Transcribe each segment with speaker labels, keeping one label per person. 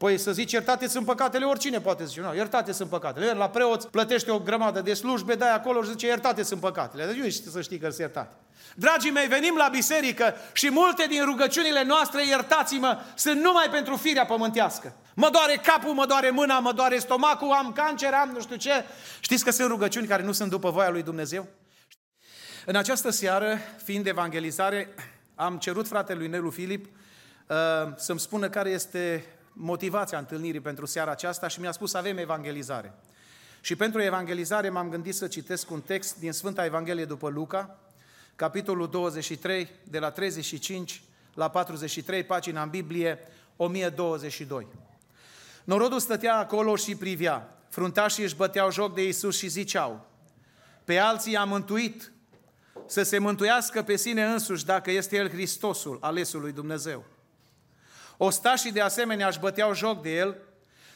Speaker 1: Păi să zici, iertate sunt păcatele, oricine poate zice, nu, iertate sunt păcatele. La preoți plătește o grămadă de slujbe, dai acolo și zice, iertate sunt păcatele. Deci nu știi să știi că sunt iertate. Dragii mei, venim la biserică și multe din rugăciunile noastre, iertați-mă, sunt numai pentru firea pământească. Mă doare capul, mă doare mâna, mă doare stomacul, am cancer, am nu știu ce. Știți că sunt rugăciuni care nu sunt după voia lui Dumnezeu? În această seară, fiind evangelizare, am cerut fratelui Nelu Filip uh, să-mi spună care este motivația întâlnirii pentru seara aceasta și mi-a spus să avem evangelizare. Și pentru evangelizare m-am gândit să citesc un text din Sfânta Evanghelie după Luca, capitolul 23, de la 35 la 43, pagina în Biblie, 1022. Norodul stătea acolo și privea. Fruntașii își băteau joc de Isus și ziceau, pe alții a mântuit, să se mântuiască pe sine însuși dacă este El Hristosul, alesul lui Dumnezeu. Ostașii de asemenea își băteau joc de El,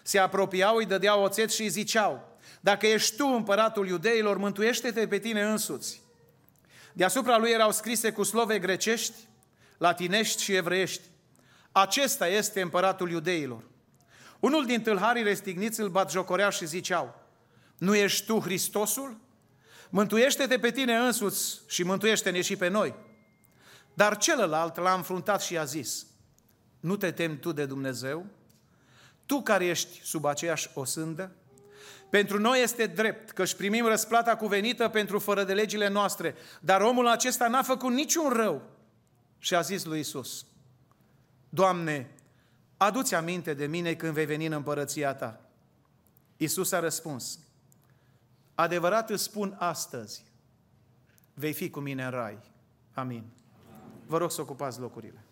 Speaker 1: se apropiau, îi dădeau oțet și îi ziceau, dacă ești tu împăratul iudeilor, mântuiește-te pe tine însuți. Deasupra lui erau scrise cu slove grecești, latinești și evreiești. Acesta este împăratul iudeilor. Unul din tâlharii restigniți îl batjocorea și ziceau, nu ești tu Hristosul? Mântuiește-te pe tine însuți și mântuiește-ne și pe noi. Dar celălalt l-a înfruntat și a zis, nu te temi tu de Dumnezeu? Tu care ești sub aceeași osândă? Pentru noi este drept că își primim răsplata cuvenită pentru fără de legile noastre, dar omul acesta n-a făcut niciun rău. Și a zis lui Isus, Doamne, adu-ți aminte de mine când vei veni în împărăția ta. Isus a răspuns, adevărat îți spun astăzi, vei fi cu mine în rai. Amin. Vă rog să ocupați locurile.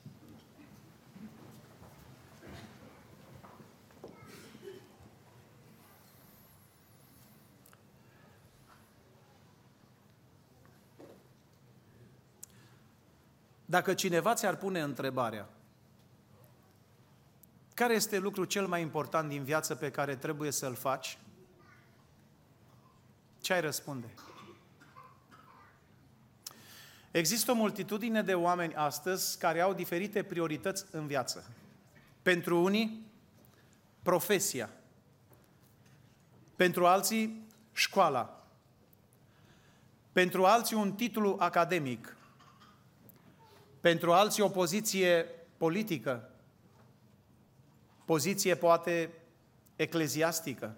Speaker 1: Dacă cineva ți-ar pune întrebarea, care este lucrul cel mai important din viață pe care trebuie să-l faci? Ce ai răspunde? Există o multitudine de oameni astăzi care au diferite priorități în viață. Pentru unii, profesia. Pentru alții, școala. Pentru alții, un titlu academic pentru alții o poziție politică, poziție poate ecleziastică.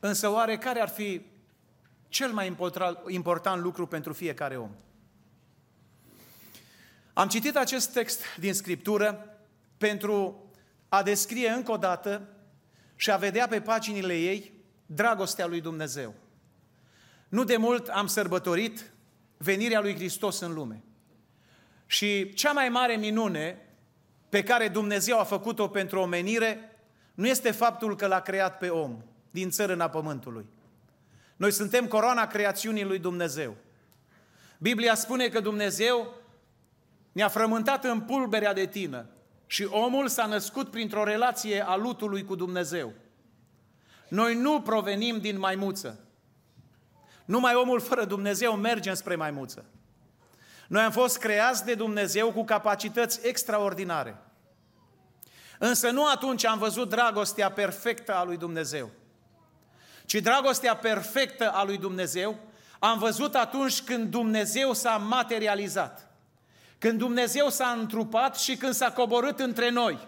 Speaker 1: Însă oare care ar fi cel mai important lucru pentru fiecare om? Am citit acest text din Scriptură pentru a descrie încă o dată și a vedea pe paginile ei dragostea lui Dumnezeu. Nu de mult am sărbătorit venirea lui Hristos în lume. Și cea mai mare minune pe care Dumnezeu a făcut-o pentru omenire nu este faptul că l-a creat pe om din țărâna pământului. Noi suntem coroana creațiunii lui Dumnezeu. Biblia spune că Dumnezeu ne-a frământat în pulberea de tină și omul s-a născut printr-o relație a lutului cu Dumnezeu. Noi nu provenim din maimuță. Numai omul fără Dumnezeu merge spre maimuță. Noi am fost creați de Dumnezeu cu capacități extraordinare. Însă nu atunci am văzut dragostea perfectă a lui Dumnezeu, ci dragostea perfectă a lui Dumnezeu am văzut atunci când Dumnezeu s-a materializat, când Dumnezeu s-a întrupat și când s-a coborât între noi.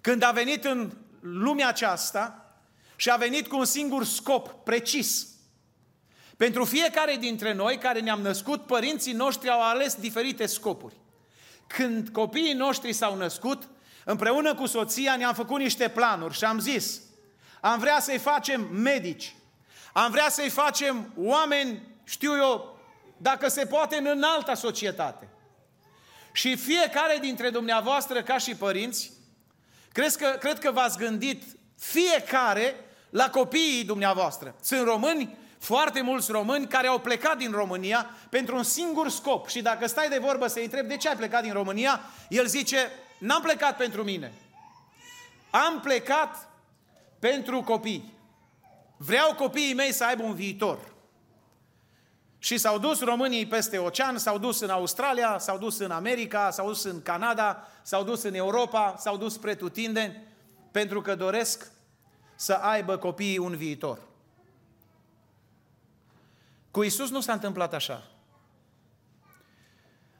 Speaker 1: Când a venit în lumea aceasta și a venit cu un singur scop precis – pentru fiecare dintre noi care ne-am născut, părinții noștri au ales diferite scopuri. Când copiii noștri s-au născut, împreună cu soția ne-am făcut niște planuri și am zis, am vrea să-i facem medici, am vrea să-i facem oameni, știu eu, dacă se poate, în înalta societate. Și fiecare dintre dumneavoastră, ca și părinți, cred că, cred că v-ați gândit fiecare la copiii dumneavoastră. Sunt români foarte mulți români care au plecat din România pentru un singur scop. Și dacă stai de vorbă să-i întreb de ce ai plecat din România, el zice, n-am plecat pentru mine. Am plecat pentru copii. Vreau copiii mei să aibă un viitor. Și s-au dus românii peste ocean, s-au dus în Australia, s-au dus în America, s-au dus în Canada, s-au dus în Europa, s-au dus spre tutindeni, pentru că doresc să aibă copiii un viitor. Cu Isus nu s-a întâmplat așa.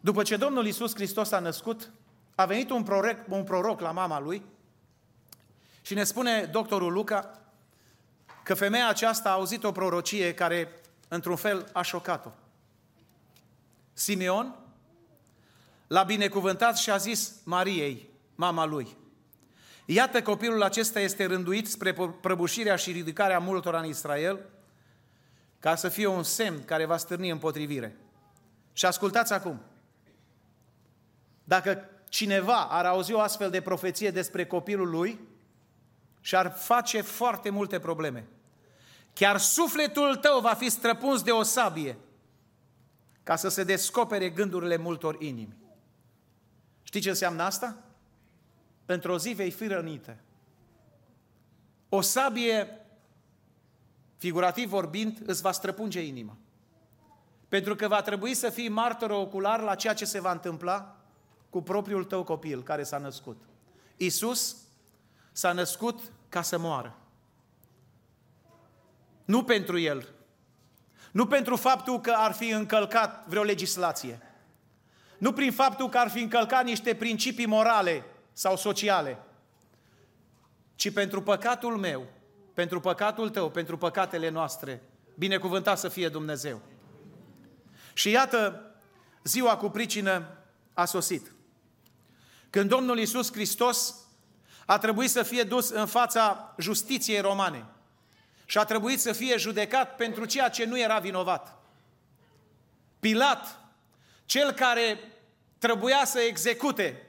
Speaker 1: După ce Domnul Isus Hristos a născut, a venit un proroc, un proroc la mama lui și ne spune doctorul Luca că femeia aceasta a auzit o prorocie care, într-un fel, a șocat-o. Simeon l-a binecuvântat și a zis Mariei, mama lui, Iată copilul acesta este rânduit spre prăbușirea și ridicarea multora în Israel, ca să fie un semn care va stârni împotrivire. Și ascultați acum. Dacă cineva ar auzi o astfel de profeție despre copilul lui și ar face foarte multe probleme. Chiar sufletul tău va fi străpuns de o sabie ca să se descopere gândurile multor inimi. Știi ce înseamnă asta? Într-o zi vei fi rănită. O sabie, figurativ vorbind, îți va străpunge inima. Pentru că va trebui să fii martor ocular la ceea ce se va întâmpla cu propriul tău copil care s-a născut. Isus s-a născut ca să moară. Nu pentru el. Nu pentru faptul că ar fi încălcat vreo legislație. Nu prin faptul că ar fi încălcat niște principii morale sau sociale, ci pentru păcatul meu, pentru păcatul tău, pentru păcatele noastre. Binecuvântat să fie Dumnezeu. Și iată, ziua cu pricină a sosit. Când Domnul Iisus Hristos a trebuit să fie dus în fața justiției romane și a trebuit să fie judecat pentru ceea ce nu era vinovat. Pilat, cel care trebuia să execute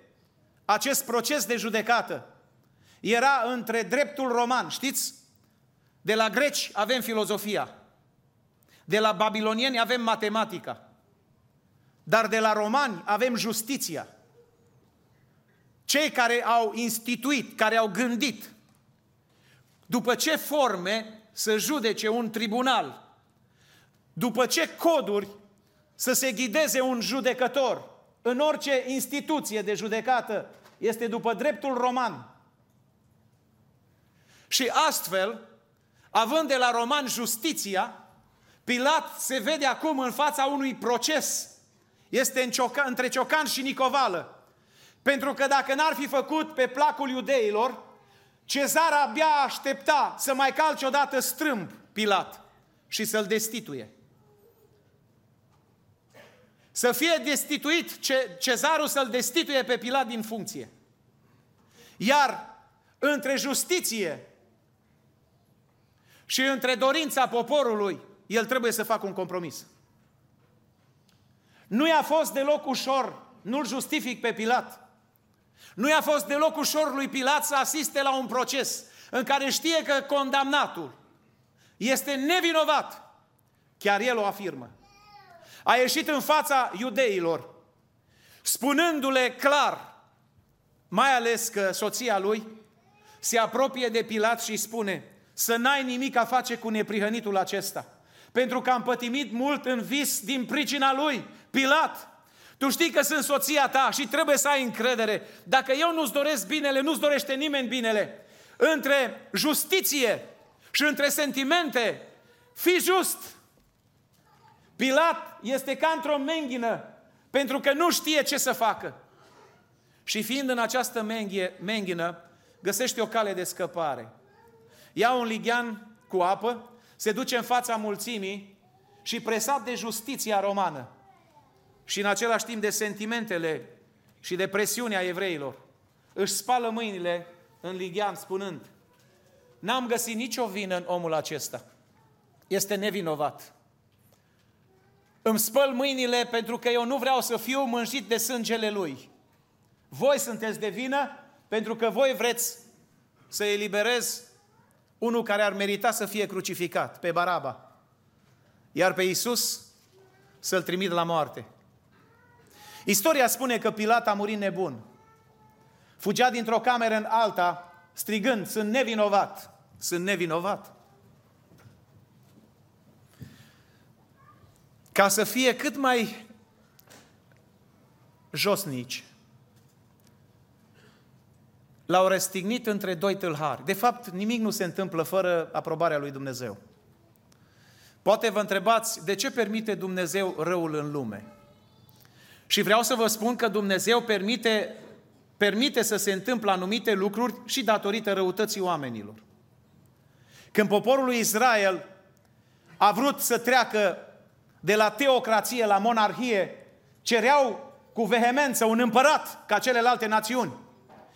Speaker 1: acest proces de judecată, era între dreptul roman, știți? De la greci avem filozofia, de la babilonieni avem matematica, dar de la romani avem justiția. Cei care au instituit, care au gândit, după ce forme să judece un tribunal, după ce coduri să se ghideze un judecător în orice instituție de judecată, este după dreptul roman. Și astfel, având de la roman justiția, Pilat se vede acum în fața unui proces. Este în cioca, între Ciocan și Nicovală. Pentru că dacă n-ar fi făcut pe placul iudeilor, Cezar abia aștepta să mai calce odată strâmb Pilat și să-l destituie. Să fie destituit, cezarul să-l destituie pe Pilat din funcție. Iar între justiție și între dorința poporului, el trebuie să facă un compromis. Nu i-a fost deloc ușor, nu-l justific pe Pilat, nu i-a fost deloc ușor lui Pilat să asiste la un proces în care știe că condamnatul este nevinovat. Chiar el o afirmă. A ieșit în fața iudeilor, spunându-le clar, mai ales că soția lui se apropie de Pilat și spune să n-ai nimic a face cu neprihănitul acesta, pentru că am pătimit mult în vis din pricina lui. Pilat, tu știi că sunt soția ta și trebuie să ai încredere. Dacă eu nu-ți doresc binele, nu-ți dorește nimeni binele. Între justiție și între sentimente, fii just. Pilat este ca într-o menghină, pentru că nu știe ce să facă. Și fiind în această menghie, menghină, găsește o cale de scăpare. Ia un lighean cu apă, se duce în fața mulțimii și presat de justiția romană, și în același timp de sentimentele și de presiunea evreilor, își spală mâinile în lighean spunând, n-am găsit nicio vină în omul acesta. Este nevinovat. Îmi spăl mâinile pentru că eu nu vreau să fiu mânjit de sângele lui. Voi sunteți de vină pentru că voi vreți să eliberez unul care ar merita să fie crucificat, pe Baraba. Iar pe Iisus să-l trimit la moarte. Istoria spune că Pilat a murit nebun. Fugea dintr-o cameră în alta, strigând, sunt nevinovat, sunt nevinovat. ca să fie cât mai josnici, l-au răstignit între doi tâlhari. De fapt, nimic nu se întâmplă fără aprobarea lui Dumnezeu. Poate vă întrebați de ce permite Dumnezeu răul în lume. Și vreau să vă spun că Dumnezeu permite, permite să se întâmple anumite lucruri și datorită răutății oamenilor. Când poporul lui Israel a vrut să treacă de la teocrație la monarhie, cereau cu vehemență un împărat ca celelalte națiuni.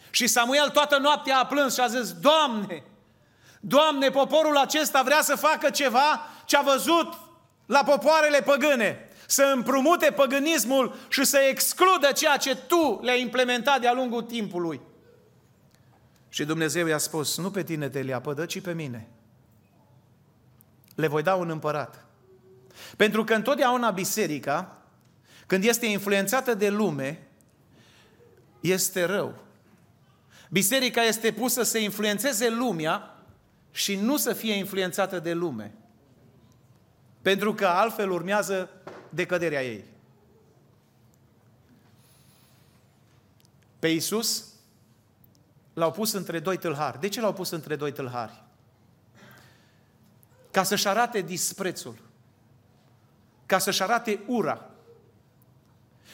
Speaker 1: Și Samuel toată noaptea a plâns și a zis, Doamne, Doamne, poporul acesta vrea să facă ceva ce a văzut la popoarele păgâne, să împrumute păgânismul și să excludă ceea ce Tu le-ai implementat de-a lungul timpului. Și Dumnezeu i-a spus, nu pe tine te le apădă, ci pe mine. Le voi da un împărat. Pentru că întotdeauna biserica, când este influențată de lume, este rău. Biserica este pusă să influențeze lumea și nu să fie influențată de lume. Pentru că altfel urmează decăderea ei. Pe Iisus l-au pus între doi tâlhari. De ce l-au pus între doi tâlhari? Ca să-și arate disprețul. Ca să-și arate ura.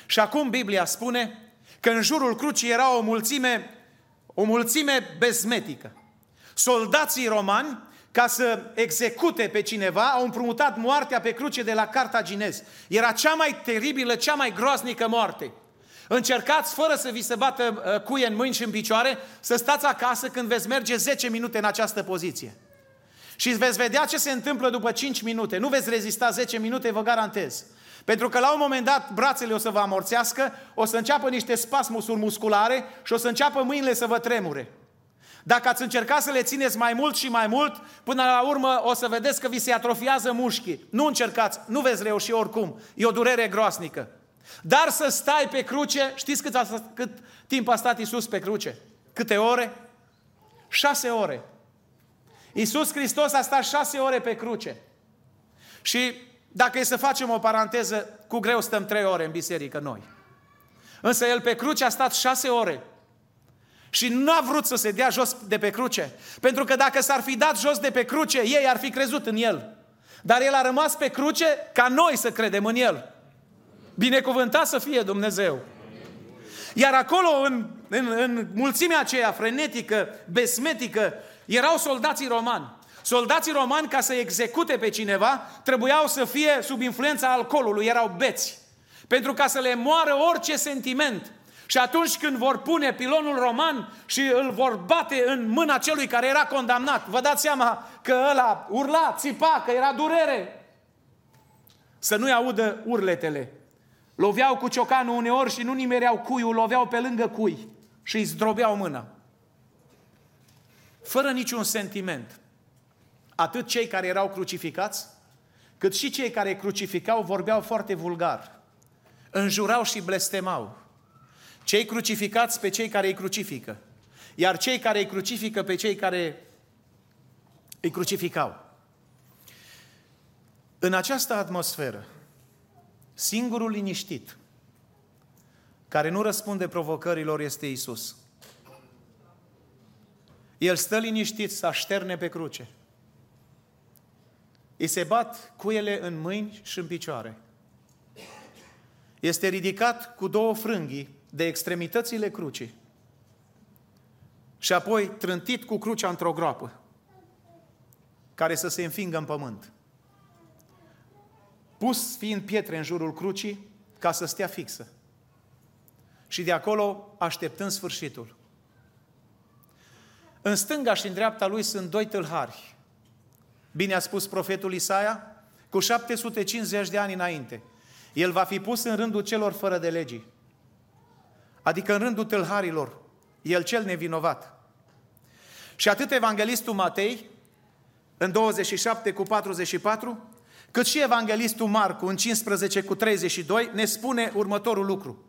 Speaker 1: Și acum Biblia spune că în jurul crucii era o mulțime, o mulțime bezmetică. Soldații romani, ca să execute pe cineva, au împrumutat moartea pe cruce de la Cartaginez. Era cea mai teribilă, cea mai groaznică moarte. Încercați, fără să vi se bată uh, cuie în mâini și în picioare, să stați acasă când veți merge 10 minute în această poziție. Și veți vedea ce se întâmplă după 5 minute. Nu veți rezista 10 minute, vă garantez. Pentru că la un moment dat brațele o să vă amorțească, o să înceapă niște spasmusuri musculare și o să înceapă mâinile să vă tremure. Dacă ați încercat să le țineți mai mult și mai mult, până la urmă o să vedeți că vi se atrofiază mușchii. Nu încercați, nu veți reuși oricum. E o durere groasnică. Dar să stai pe cruce, știți cât, a, cât timp a stat Isus pe cruce? Câte ore? Șase ore. Iisus Hristos a stat șase ore pe cruce. Și dacă e să facem o paranteză, cu greu stăm trei ore în biserică noi. Însă El pe cruce a stat șase ore. Și nu a vrut să se dea jos de pe cruce. Pentru că dacă s-ar fi dat jos de pe cruce, ei ar fi crezut în El. Dar El a rămas pe cruce ca noi să credem în El. Binecuvântat să fie Dumnezeu. Iar acolo, în, în, în mulțimea aceea frenetică, besmetică, erau soldații romani. Soldații romani, ca să execute pe cineva, trebuiau să fie sub influența alcoolului, erau beți. Pentru ca să le moară orice sentiment. Și atunci când vor pune pilonul roman și îl vor bate în mâna celui care era condamnat, vă dați seama că ăla urla, țipa, că era durere. Să nu-i audă urletele. Loveau cu ciocanul uneori și nu nimereau cuiul, loveau pe lângă cui și îi zdrobeau mâna. Fără niciun sentiment. Atât cei care erau crucificați, cât și cei care crucificau vorbeau foarte vulgar. Înjurau și blestemau. Cei crucificați pe cei care îi crucifică. Iar cei care îi crucifică pe cei care îi crucificau. În această atmosferă, singurul liniștit care nu răspunde provocărilor este Isus. El stă liniștit să așterne pe cruce. Îi se bat cuiele în mâini și în picioare. Este ridicat cu două frânghii de extremitățile crucii și apoi trântit cu crucea într-o groapă care să se înfingă în pământ. Pus fiind pietre în jurul crucii ca să stea fixă. Și de acolo așteptând sfârșitul. În stânga și în dreapta lui sunt doi tâlhari. Bine a spus profetul Isaia? Cu 750 de ani înainte. El va fi pus în rândul celor fără de legii. Adică în rândul tâlharilor. El cel nevinovat. Și atât evanghelistul Matei, în 27 cu 44, cât și evanghelistul Marcu, în 15 cu 32, ne spune următorul lucru.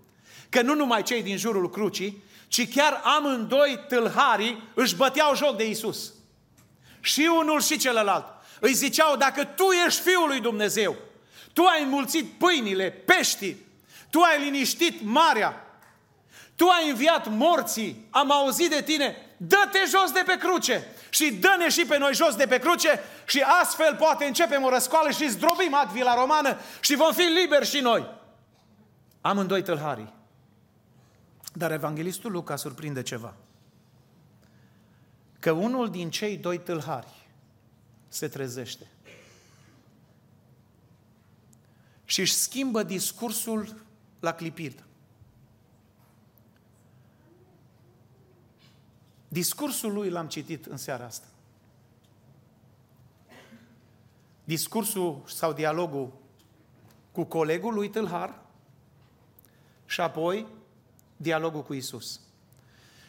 Speaker 1: Că nu numai cei din jurul crucii, ci chiar amândoi tâlharii își băteau joc de Isus. Și unul și celălalt. Îi ziceau, dacă tu ești Fiul lui Dumnezeu, Tu ai înmulțit pâinile, peștii, Tu ai liniștit marea, Tu ai înviat morții, am auzit de Tine, dă-te jos de pe cruce și dă-ne și pe noi jos de pe cruce și astfel poate începem o răscoală și zdrobim Acvila Romană și vom fi liberi și noi. Amândoi tâlharii. Dar evanghelistul Luca surprinde ceva. Că unul din cei doi tâlhari se trezește. Și își schimbă discursul la clipit. Discursul lui l-am citit în seara asta. Discursul sau dialogul cu colegul lui Tâlhar și apoi dialogul cu Isus.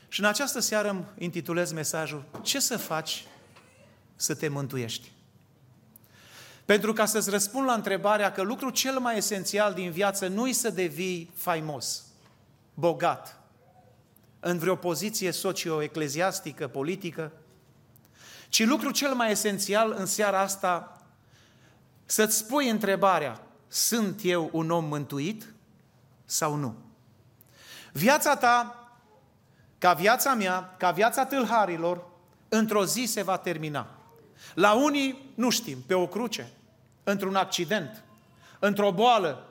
Speaker 1: Și în această seară îmi intitulez mesajul Ce să faci să te mântuiești? Pentru ca să-ți răspund la întrebarea că lucrul cel mai esențial din viață nu-i să devii faimos, bogat, în vreo poziție socio-ecleziastică, politică, ci lucrul cel mai esențial în seara asta să-ți spui întrebarea, sunt eu un om mântuit sau nu? Viața ta, ca viața mea, ca viața tâlharilor, într-o zi se va termina. La unii, nu știm, pe o cruce, într-un accident, într-o boală.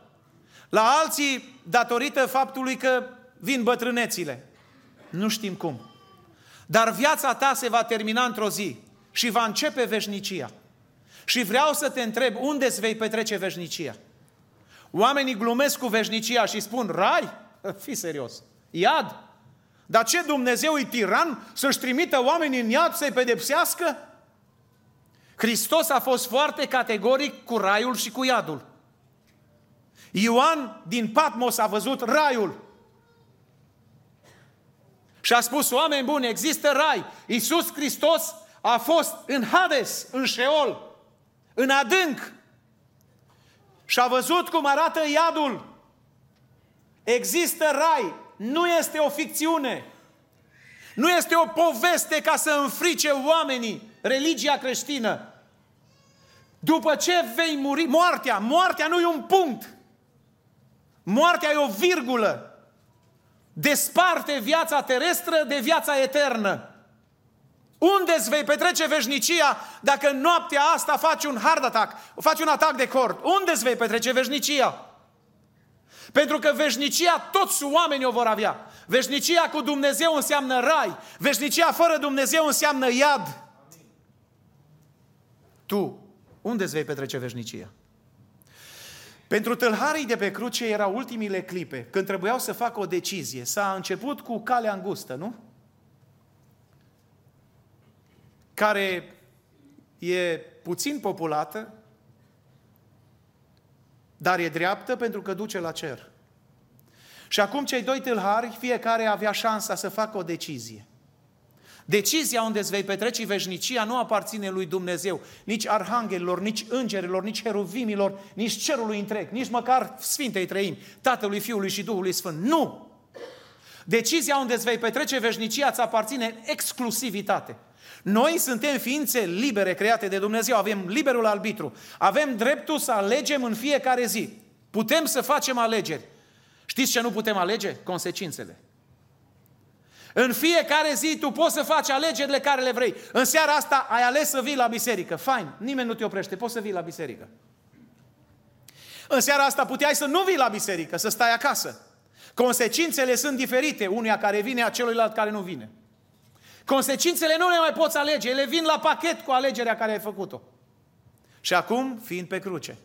Speaker 1: La alții, datorită faptului că vin bătrânețile. Nu știm cum. Dar viața ta se va termina într-o zi și va începe veșnicia. Și vreau să te întreb, unde îți vei petrece veșnicia? Oamenii glumesc cu veșnicia și spun, rai? Fii serios. Iad? Dar ce Dumnezeu e tiran să-și trimită oamenii în iad să-i pedepsească? Hristos a fost foarte categoric cu raiul și cu iadul. Ioan din Patmos a văzut raiul. Și a spus, oameni buni, există rai. Iisus Hristos a fost în Hades, în Sheol, în adânc. Și a văzut cum arată iadul. Există rai, nu este o ficțiune. Nu este o poveste ca să înfrice oamenii, religia creștină. După ce vei muri, moartea, moartea nu e un punct. Moartea e o virgulă. Desparte viața terestră de viața eternă. Unde îți vei petrece veșnicia dacă noaptea asta faci un hard attack, faci un atac de cord? Unde îți vei petrece veșnicia? Pentru că veșnicia toți oamenii o vor avea. Veșnicia cu Dumnezeu înseamnă rai. Veșnicia fără Dumnezeu înseamnă iad. Tu, unde îți vei petrece veșnicia? Pentru tâlharii de pe cruce erau ultimile clipe, când trebuiau să facă o decizie. S-a început cu calea îngustă, nu? Care e puțin populată, dar e dreaptă pentru că duce la cer. Și acum cei doi tâlhari, fiecare avea șansa să facă o decizie. Decizia unde îți vei petrece veșnicia nu aparține lui Dumnezeu, nici arhanghelilor, nici îngerilor, nici heruvimilor, nici cerului întreg, nici măcar Sfintei Trăimi, Tatălui, Fiului și Duhului Sfânt. Nu! Decizia unde îți vei petrece veșnicia îți aparține exclusivitate. Noi suntem ființe libere create de Dumnezeu, avem liberul arbitru, avem dreptul să alegem în fiecare zi. Putem să facem alegeri. Știți ce nu putem alege? Consecințele. În fiecare zi tu poți să faci alegerile care le vrei. În seara asta ai ales să vii la biserică. Fain, nimeni nu te oprește, poți să vii la biserică. În seara asta puteai să nu vii la biserică, să stai acasă. Consecințele sunt diferite, unuia care vine, a celuilalt care nu vine. Consecințele nu le mai poți alege, ele vin la pachet cu alegerea care ai făcut-o. Și acum, fiind pe cruce,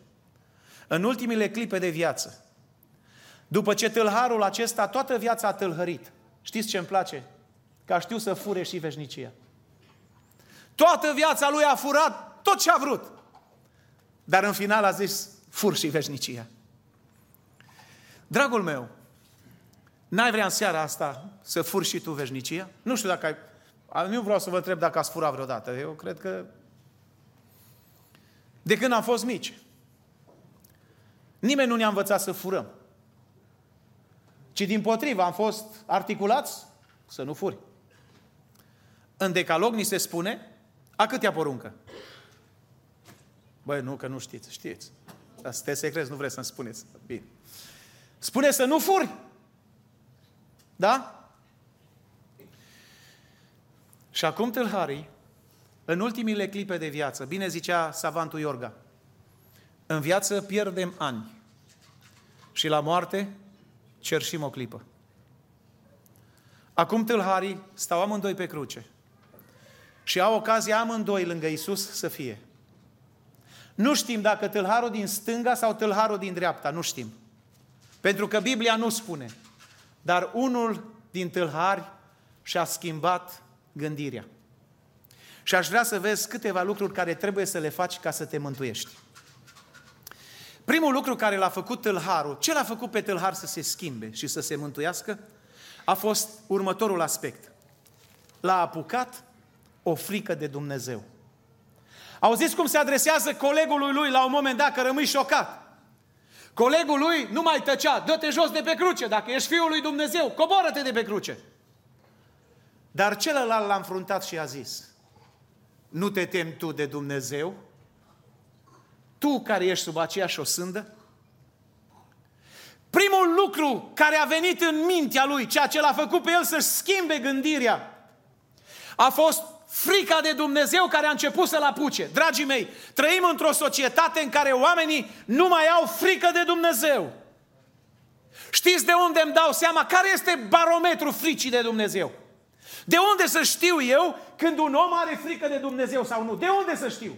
Speaker 1: în ultimile clipe de viață, după ce tâlharul acesta toată viața a tâlhărit, Știți ce îmi place? Că știu să fure și veșnicia. Toată viața lui a furat tot ce a vrut. Dar în final a zis, fur și veșnicia. Dragul meu, n-ai vrea în seara asta să fur și tu veșnicia? Nu știu dacă ai... Nu vreau să vă întreb dacă ați furat vreodată. Eu cred că... De când am fost mici. Nimeni nu ne-a învățat să furăm ci din potrivă am fost articulați să nu furi. În decalog ni se spune a câtea poruncă? Băi, nu, că nu știți, știți. Asta secret, nu vreți să-mi spuneți. Bine. Spune să nu furi. Da? Și acum tâlharii, în ultimile clipe de viață, bine zicea savantul Iorga, în viață pierdem ani și la moarte cerșim o clipă. Acum tâlharii stau amândoi pe cruce și au ocazia amândoi lângă Isus să fie. Nu știm dacă tâlharul din stânga sau tâlharul din dreapta, nu știm. Pentru că Biblia nu spune. Dar unul din tâlhari și-a schimbat gândirea. Și aș vrea să vezi câteva lucruri care trebuie să le faci ca să te mântuiești. Primul lucru care l-a făcut tâlharul, ce l-a făcut pe tâlhar să se schimbe și să se mântuiască, a fost următorul aspect. L-a apucat o frică de Dumnezeu. Auziți cum se adresează colegului lui la un moment dat, că rămâi șocat. Colegul lui nu mai tăcea, dă-te jos de pe cruce, dacă ești Fiul lui Dumnezeu, coboară-te de pe cruce. Dar celălalt l-a înfruntat și a zis, nu te temi tu de Dumnezeu? Tu care ești sub aceeași osândă? Primul lucru care a venit în mintea lui, ceea ce l-a făcut pe el să-și schimbe gândirea, a fost frica de Dumnezeu care a început să-l apuce. Dragii mei, trăim într-o societate în care oamenii nu mai au frică de Dumnezeu. Știți de unde îmi dau seama? Care este barometrul fricii de Dumnezeu? De unde să știu eu când un om are frică de Dumnezeu sau nu? De unde să știu?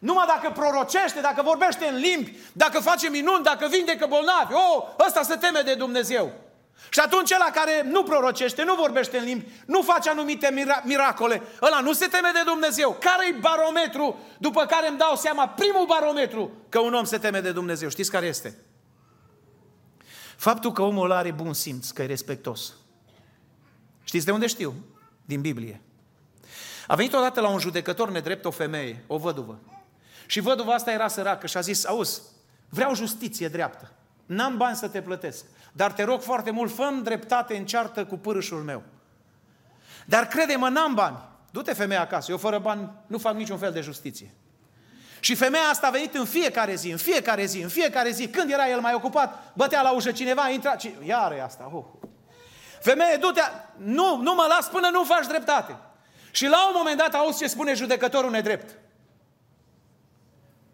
Speaker 1: Numai dacă prorocește, dacă vorbește în limbi, dacă face minuni, dacă vindecă bolnavi. Oh, ăsta se teme de Dumnezeu. Și atunci ăla care nu prorocește, nu vorbește în limbi, nu face anumite mira- miracole, ăla nu se teme de Dumnezeu. Care-i barometru după care îmi dau seama, primul barometru, că un om se teme de Dumnezeu? Știți care este? Faptul că omul are bun simț, că e respectos. Știți de unde știu? Din Biblie. A venit odată la un judecător nedrept o femeie, o văduvă. Și văduva asta era săracă și a zis, auzi, vreau justiție dreaptă. N-am bani să te plătesc, dar te rog foarte mult, fă dreptate în ceartă cu pârâșul meu. Dar crede-mă, n-am bani. Du-te femeia acasă, eu fără bani nu fac niciun fel de justiție. Și femeia asta a venit în fiecare zi, în fiecare zi, în fiecare zi. Când era el mai ocupat, bătea la ușă cineva, intra, ci... iară e asta. Oh. Femeie, du-te, nu, nu mă las până nu faci dreptate. Și la un moment dat auzi ce spune judecătorul nedrept.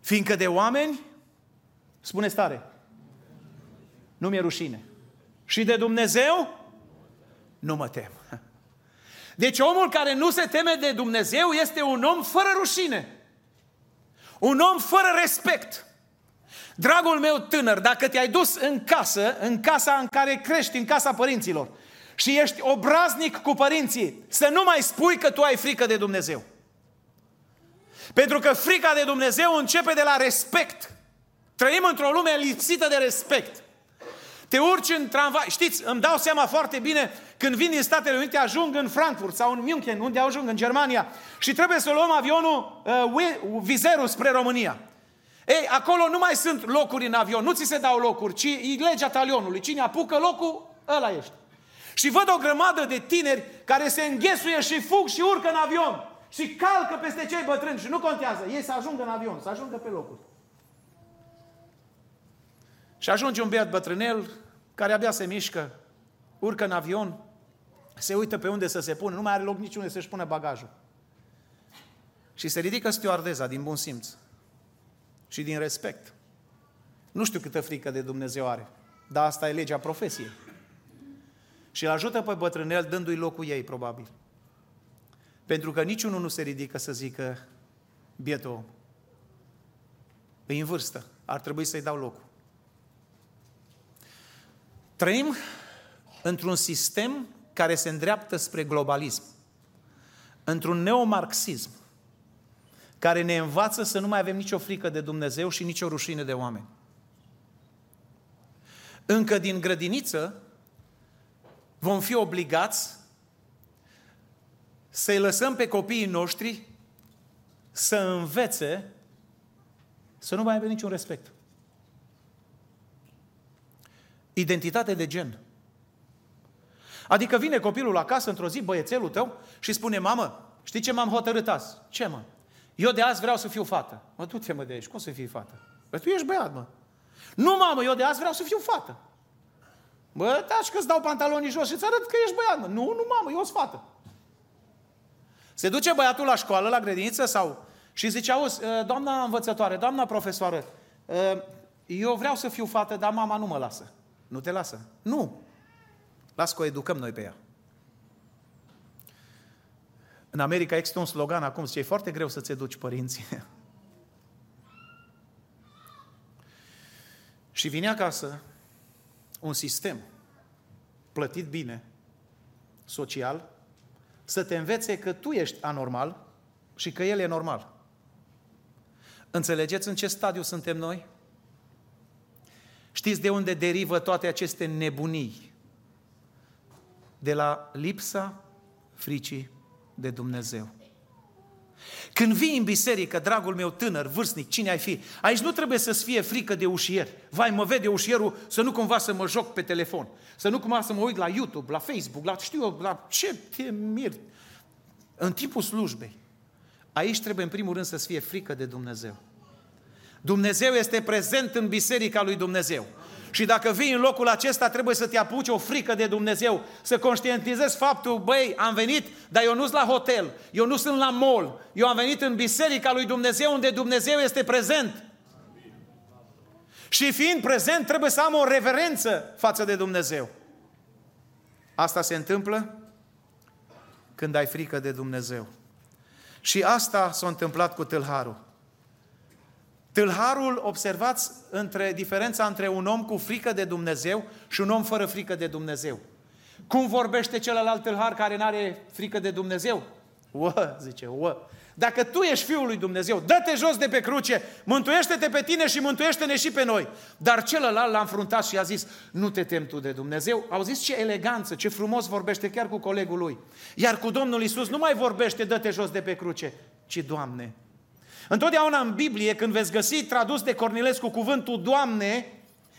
Speaker 1: Fiindcă de oameni, spune stare, nu mi-e rușine. Și de Dumnezeu, nu mă tem. Deci omul care nu se teme de Dumnezeu este un om fără rușine. Un om fără respect. Dragul meu tânăr, dacă te-ai dus în casă, în casa în care crești, în casa părinților, și ești obraznic cu părinții, să nu mai spui că tu ai frică de Dumnezeu. Pentru că frica de Dumnezeu începe de la respect. Trăim într-o lume lipsită de respect. Te urci în tramvai. Știți, îmi dau seama foarte bine când vin din Statele Unite, ajung în Frankfurt sau în München, unde ajung în Germania și trebuie să luăm avionul uh, vizerul spre România. Ei, acolo nu mai sunt locuri în avion, nu ți se dau locuri, ci e legea talionului. Cine apucă locul, ăla ești. Și văd o grămadă de tineri care se înghesuie și fug și urcă în avion și calcă peste cei bătrâni și nu contează. Ei să ajungă în avion, să ajungă pe locuri. Și ajunge un băiat bătrânel care abia se mișcă, urcă în avion, se uită pe unde să se pună, nu mai are loc niciunde să-și pună bagajul. Și se ridică stewardeza din bun simț și din respect. Nu știu câtă frică de Dumnezeu are, dar asta e legea profesiei. Și îl ajută pe bătrânel dându-i locul ei, probabil. Pentru că niciunul nu se ridică să zică, bietul om, e în vârstă, ar trebui să-i dau locul. Trăim într-un sistem care se îndreaptă spre globalism, într-un neomarxism, care ne învață să nu mai avem nicio frică de Dumnezeu și nicio rușine de oameni. Încă din grădiniță vom fi obligați să-i lăsăm pe copiii noștri să învețe să nu mai avem niciun respect. Identitate de gen. Adică vine copilul acasă într-o zi, băiețelul tău, și spune, mamă, știi ce m-am hotărât azi? Ce mă? Eu de azi vreau să fiu fată. Mă, du-te mă de aici, cum să fii fată? Păi tu ești băiat, mă. Nu, mamă, eu de azi vreau să fiu fată. Bă, taci că îți dau pantalonii jos și îți arăt că ești băiat. Mă. Nu, nu, mamă, eu sunt fată. Se duce băiatul la școală, la grădiniță sau... Și zice, auzi, ă, doamna învățătoare, doamna profesoară, ă, eu vreau să fiu fată, dar mama nu mă lasă. Nu te lasă? Nu. Las că o educăm noi pe ea. În America există un slogan acum, zice, e foarte greu să-ți educi părinții. și vine acasă un sistem plătit bine, social, să te învețe că tu ești anormal și că el e normal. Înțelegeți în ce stadiu suntem noi? Știți de unde derivă toate aceste nebunii? De la lipsa fricii de Dumnezeu. Când vii în biserică, dragul meu tânăr, vârstnic, cine ai fi, aici nu trebuie să-ți fie frică de ușier. Vai, mă vede ușierul să nu cumva să mă joc pe telefon, să nu cumva să mă uit la YouTube, la Facebook, la știu eu, la ce te mir. În timpul slujbei, aici trebuie în primul rând să-ți fie frică de Dumnezeu. Dumnezeu este prezent în biserica lui Dumnezeu. Și dacă vii în locul acesta, trebuie să te apuci o frică de Dumnezeu, să conștientizezi faptul, băi, am venit, dar eu nu sunt la hotel, eu nu sunt la mall, eu am venit în biserica lui Dumnezeu, unde Dumnezeu este prezent. Și fiind prezent, trebuie să am o reverență față de Dumnezeu. Asta se întâmplă când ai frică de Dumnezeu. Și asta s-a întâmplat cu tâlharul. Tâlharul, observați între diferența între un om cu frică de Dumnezeu și un om fără frică de Dumnezeu. Cum vorbește celălalt tâlhar care nu are frică de Dumnezeu? Ua, zice, ua. Dacă tu ești Fiul lui Dumnezeu, dă-te jos de pe cruce, mântuiește-te pe tine și mântuiește-ne și pe noi. Dar celălalt l-a înfruntat și a zis, nu te tem tu de Dumnezeu. Au zis ce eleganță, ce frumos vorbește chiar cu colegul lui. Iar cu Domnul Isus nu mai vorbește, dă-te jos de pe cruce, ci Doamne, Întotdeauna în Biblie, când veți găsi tradus de Cornilescu cuvântul Doamne,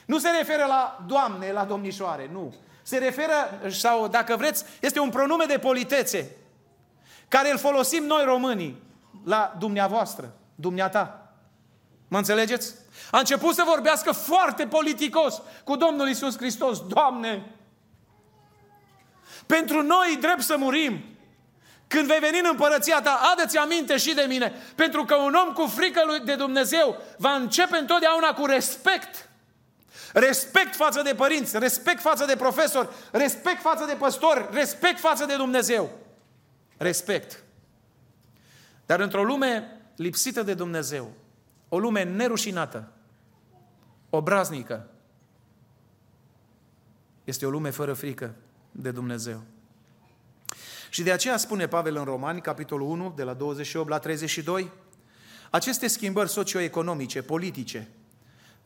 Speaker 1: nu se referă la Doamne, la domnișoare, nu. Se referă, sau dacă vreți, este un pronume de politețe, care îl folosim noi românii la dumneavoastră, dumneata. Mă înțelegeți? A început să vorbească foarte politicos cu Domnul Isus Hristos. Doamne, pentru noi drept să murim, când vei veni în împărăția ta, adă-ți aminte și de mine, pentru că un om cu frică lui de Dumnezeu va începe întotdeauna cu respect. Respect față de părinți, respect față de profesori, respect față de păstori, respect față de Dumnezeu. Respect. Dar într-o lume lipsită de Dumnezeu, o lume nerușinată, obraznică, este o lume fără frică de Dumnezeu. Și de aceea spune Pavel în Romani, capitolul 1, de la 28 la 32, aceste schimbări socioeconomice, politice,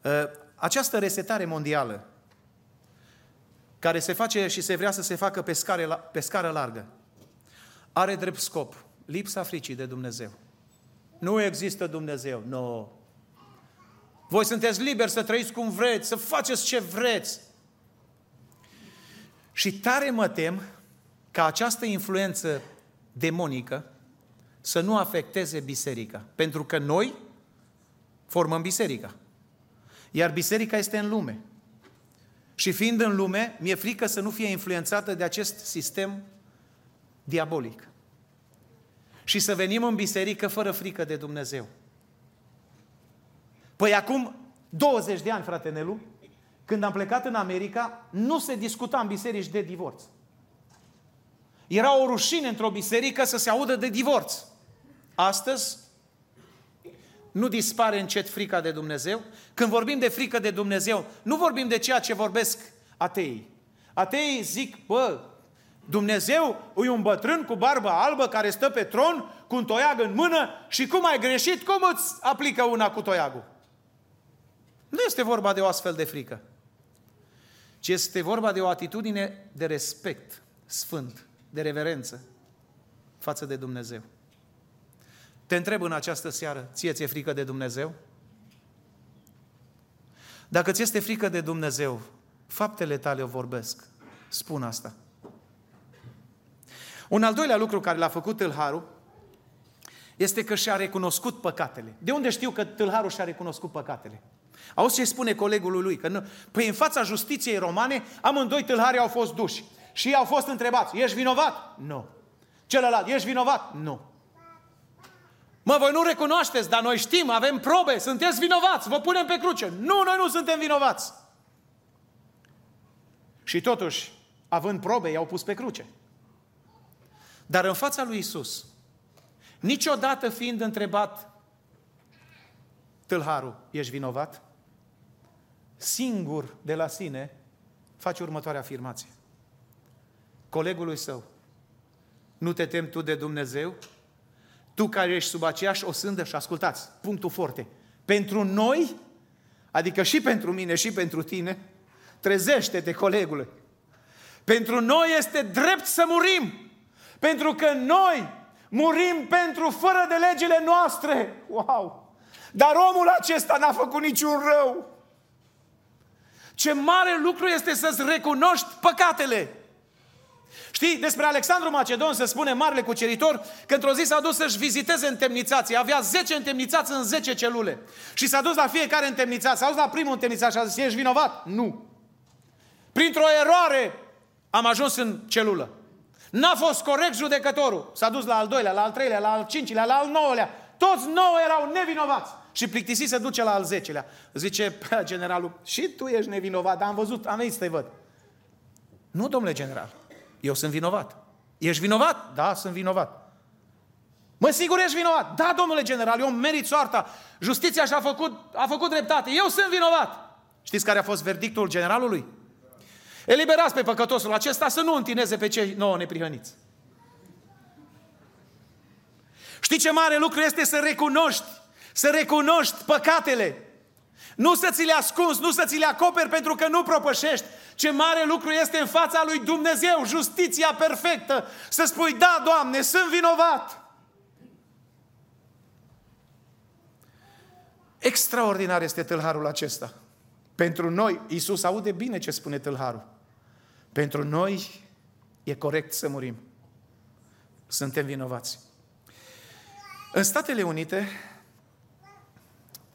Speaker 1: ă, această resetare mondială, care se face și se vrea să se facă pe scară, pe scară largă, are drept scop lipsa fricii de Dumnezeu. Nu există Dumnezeu, nu. No. Voi sunteți liberi să trăiți cum vreți, să faceți ce vreți. Și tare mă tem ca această influență demonică să nu afecteze biserica. Pentru că noi formăm biserica. Iar biserica este în lume. Și fiind în lume, mi-e frică să nu fie influențată de acest sistem diabolic. Și să venim în biserică fără frică de Dumnezeu. Păi acum 20 de ani, frate Nelu, când am plecat în America, nu se discuta în biserici de divorț. Era o rușine într-o biserică să se audă de divorț. Astăzi nu dispare încet frica de Dumnezeu. Când vorbim de frică de Dumnezeu, nu vorbim de ceea ce vorbesc ateii. Ateii zic, bă, Dumnezeu e un bătrân cu barbă albă care stă pe tron cu un toiag în mână și cum ai greșit, cum îți aplică una cu toiagul? Nu este vorba de o astfel de frică, ci este vorba de o atitudine de respect sfânt de reverență față de Dumnezeu. Te întreb în această seară, ție ți-e frică de Dumnezeu? Dacă ți este frică de Dumnezeu, faptele tale o vorbesc. Spun asta. Un al doilea lucru care l-a făcut tâlharul este că și-a recunoscut păcatele. De unde știu că tâlharul și-a recunoscut păcatele? Auzi ce spune colegul lui? Că nu... Păi în fața justiției romane, amândoi tâlhari au fost duși. Și au fost întrebați, ești vinovat? Nu. Celălalt, ești vinovat? Nu. Mă, voi nu recunoașteți, dar noi știm, avem probe, sunteți vinovați, vă punem pe cruce. Nu, noi nu suntem vinovați. Și totuși, având probe, i-au pus pe cruce. Dar în fața lui Isus, niciodată fiind întrebat tâlharul, ești vinovat? Singur de la sine face următoarea afirmație. Colegului său, nu te temi tu de Dumnezeu? Tu care ești sub aceeași o sândă și ascultați, punctul forte. Pentru noi, adică și pentru mine și pentru tine, trezește-te, colegule. Pentru noi este drept să murim. Pentru că noi murim pentru fără de legile noastre. Wow! Dar omul acesta n-a făcut niciun rău. Ce mare lucru este să-ți recunoști păcatele. Știi, despre Alexandru Macedon se spune marele cuceritor că într-o zi s-a dus să-și viziteze întemnițații. Avea 10 întemnițați în 10 celule. Și s-a dus la fiecare întemnițat. S-a dus la primul întemnițat și a zis, ești vinovat? Nu. Printr-o eroare am ajuns în celulă. N-a fost corect judecătorul. S-a dus la al doilea, la al treilea, la al cincilea, la al nouălea. Toți nouă erau nevinovați. Și plictisit se duce la al zecelea. Zice generalul, și tu ești nevinovat, dar am văzut, am venit să te văd. Nu, domnule general, eu sunt vinovat. Ești vinovat? Da, sunt vinovat. Mă, sigur ești vinovat. Da, domnule general, eu merit soarta. Justiția și-a făcut, a făcut dreptate. Eu sunt vinovat. Știți care a fost verdictul generalului? Eliberați pe păcătosul acesta să nu întineze pe cei nouă neprihăniți. Știi ce mare lucru este să recunoști, să recunoști păcatele. Nu să ți le ascunzi, nu să ți le acoperi pentru că nu propășești. Ce mare lucru este în fața lui Dumnezeu, justiția perfectă, să spui, da, Doamne, sunt vinovat. Extraordinar este tâlharul acesta. Pentru noi, Iisus aude bine ce spune tâlharul. Pentru noi e corect să murim. Suntem vinovați. În Statele Unite,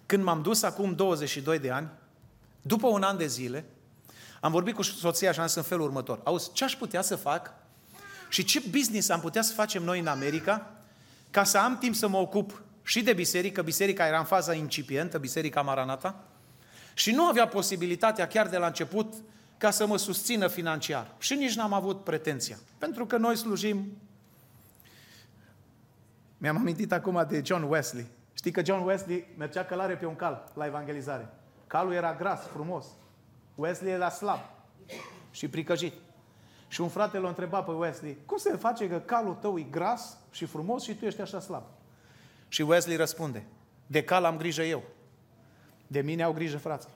Speaker 1: când m-am dus acum 22 de ani, după un an de zile, am vorbit cu soția și am zis în felul următor. Auzi, ce aș putea să fac și ce business am putea să facem noi în America ca să am timp să mă ocup și de biserică, biserica era în faza incipientă, biserica Maranata, și nu avea posibilitatea chiar de la început ca să mă susțină financiar. Și nici n-am avut pretenția. Pentru că noi slujim... Mi-am amintit acum de John Wesley. Știi că John Wesley mergea călare pe un cal la evangelizare. Calul era gras, frumos. Wesley era slab și pricăjit. Și un frate l-a întrebat pe Wesley, cum se face că calul tău e gras și frumos și tu ești așa slab? Și Wesley răspunde, de cal am grijă eu. De mine au grijă frații.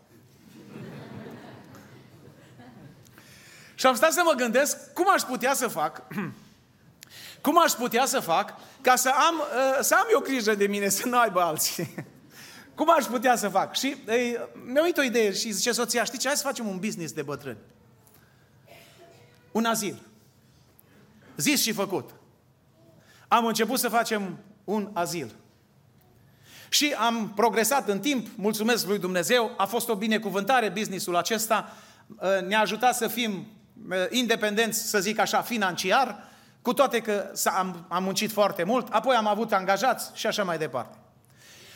Speaker 1: și am stat să mă gândesc cum aș putea să fac, cum aș putea să fac ca să am, uh, să am eu grijă de mine, să nu aibă alții. cum aș putea să fac? Și mi-a uit o idee și zice soția, știi ce, hai să facem un business de bătrâni. Un azil. Zis și făcut. Am început să facem un azil. Și am progresat în timp, mulțumesc lui Dumnezeu, a fost o binecuvântare businessul acesta, uh, ne-a ajutat să fim uh, independenți, să zic așa, financiar, cu toate că am, am muncit foarte mult, apoi am avut angajați și așa mai departe.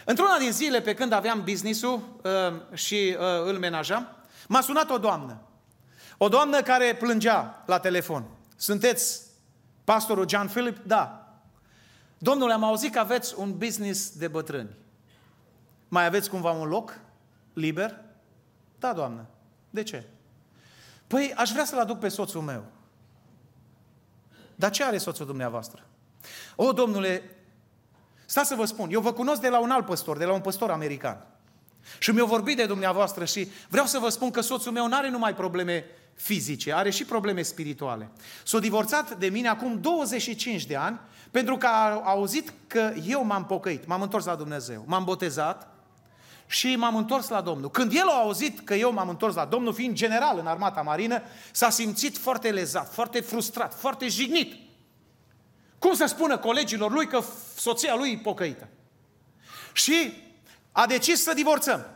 Speaker 1: Într-una din zile pe când aveam businessul uh, și îl menajam, m-a sunat o doamnă. O doamnă care plângea la telefon. Sunteți pastorul John Philip? Da. Domnule, am auzit că aveți un business de bătrâni. Mai aveți cumva un loc liber? Da, doamnă. De ce? Păi aș vrea să-l aduc pe soțul meu. Dar ce are soțul dumneavoastră? O, domnule, stați să vă spun, eu vă cunosc de la un alt păstor, de la un păstor american. Și mi-a vorbit de dumneavoastră și vreau să vă spun că soțul meu nu are numai probleme fizice, are și probleme spirituale. S-a divorțat de mine acum 25 de ani pentru că a auzit că eu m-am pocăit, m-am întors la Dumnezeu, m-am botezat și m-am întors la Domnul. Când el a auzit că eu m-am întors la Domnul, fiind general în armata marină, s-a simțit foarte lezat, foarte frustrat, foarte jignit. Cum să spună colegilor lui că soția lui e pocăită? Și a decis să divorțăm.